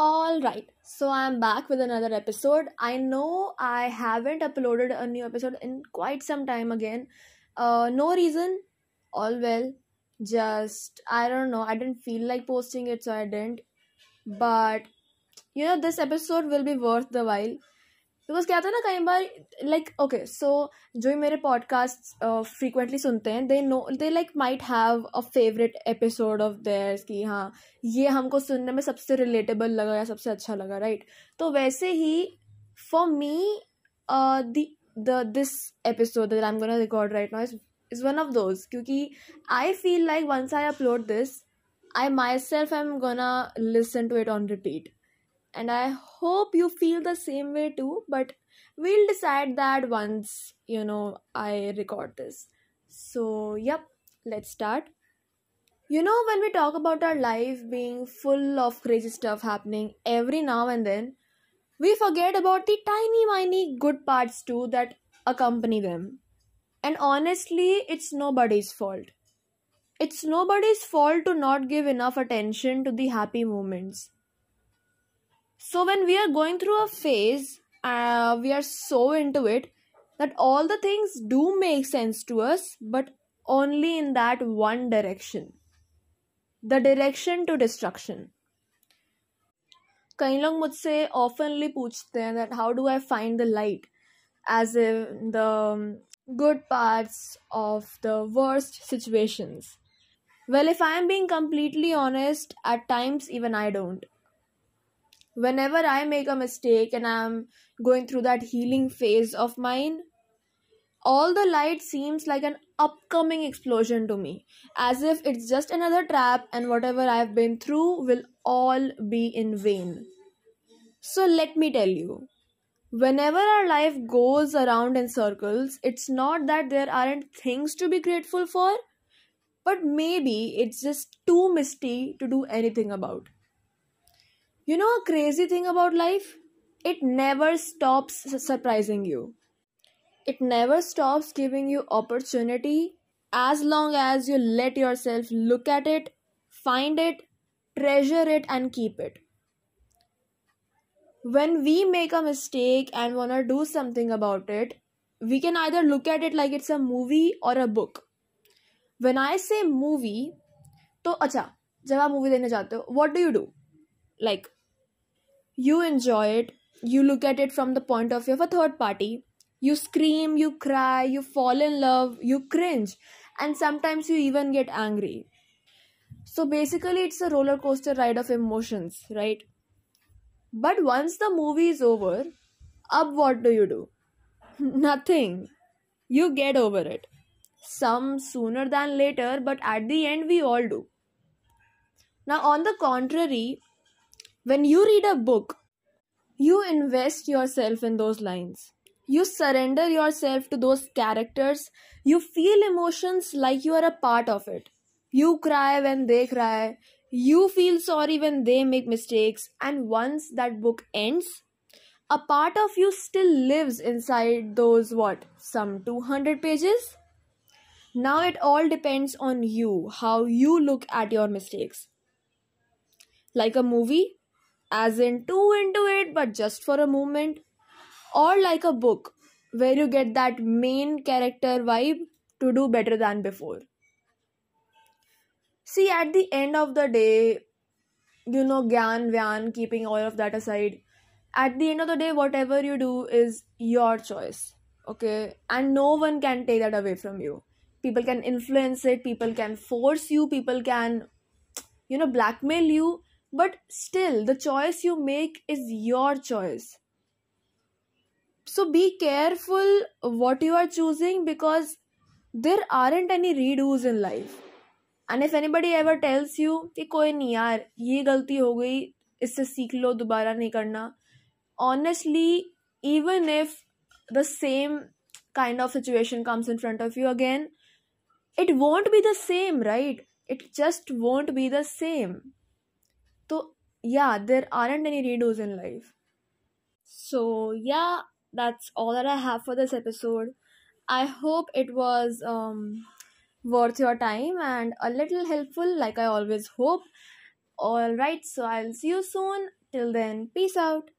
All right, so I'm back with another episode. I know I haven't uploaded a new episode in quite some time again. Uh, no reason, all well. Just I don't know. I didn't feel like posting it, so I didn't. But you know, this episode will be worth the while because क्या था ना, कई बार like okay so जो मेरे podcast frequently सुनते हैं they know they like might have a favourite episode of theirs कि हाँ ये हमको सुनने में सबसे रिलेटेबल लगा या सबसे अच्छा लगा राइट right? तो वैसे ही for me the this episode that I am gonna record right now is one of those क्योंकि I feel like once I upload this I myself I am gonna listen to it on repeat and I hope you feel the same way too. But we'll decide that once you know I record this. So, yep, let's start. You know, when we talk about our life being full of crazy stuff happening every now and then, we forget about the tiny, tiny good parts too that accompany them. And honestly, it's nobody's fault. It's nobody's fault to not give enough attention to the happy moments so when we are going through a phase, uh, we are so into it that all the things do make sense to us, but only in that one direction the direction to destruction. कई लोग मुझसे oftenly पूछते हैं that how do I find the light as a the good parts of the worst situations. Well, if I'm being completely honest, at times even I don't whenever I make a mistake and I'm going through that healing phase of mine, all the light seems like an upcoming explosion to me, as if it's just another trap and whatever I've been through will all be in vain. So let me tell you, whenever our life goes around in circles, it's not that there aren't things to be grateful for, but maybe it's just too misty to do anything about. You know a crazy thing about life? It never stops surprising you. It never stops giving you opportunity as long as you let yourself look at it, find it, treasure it, and keep it. When we make a mistake and want to do something about it, we can either look at it like it's a movie or a book. When I say movie, तो अच्छा जब आप movie देखने जाते हो what do you do? Like you enjoy it, you look at it from the point of view of a third party. You scream, you cry, you fall in love, you cringe, and sometimes you even get angry. So basically, it's a roller coaster ride of emotions, right? But once the movie is over, up what do you do? Nothing. You get over it. Some sooner than later, but at the end, we all do. Now, on the contrary, when you read a book, you invest yourself in those lines. You surrender yourself to those characters. You feel emotions like you are a part of it. You cry when they cry. You feel sorry when they make mistakes. And once that book ends, a part of you still lives inside those what? Some 200 pages? Now it all depends on you, how you look at your mistakes. Like a movie, as in too into it but just for a moment, or like a book where you get that main character vibe to do better than before. See, at the end of the day, you know, Gyan, Vyan, keeping all of that aside, at the end of the day, whatever you do is your choice, okay? And no one can take that away from you. People can influence it, people can force you, people can, you know, blackmail you, but still the choice you make is your choice so be careful what you are choosing because there aren't any redos in life and if anybody ever tells you कि कोई नहीं यार ये गलती हो गई इससे सीख लो दोबारा नहीं करना honestly even if the same kind of situation comes in front of you again it won't be the same right it just won't be the same so, yeah, there aren't any redos in life. So, yeah, that's all that I have for this episode. I hope it was um, worth your time and a little helpful, like I always hope. Alright, so I'll see you soon. Till then, peace out.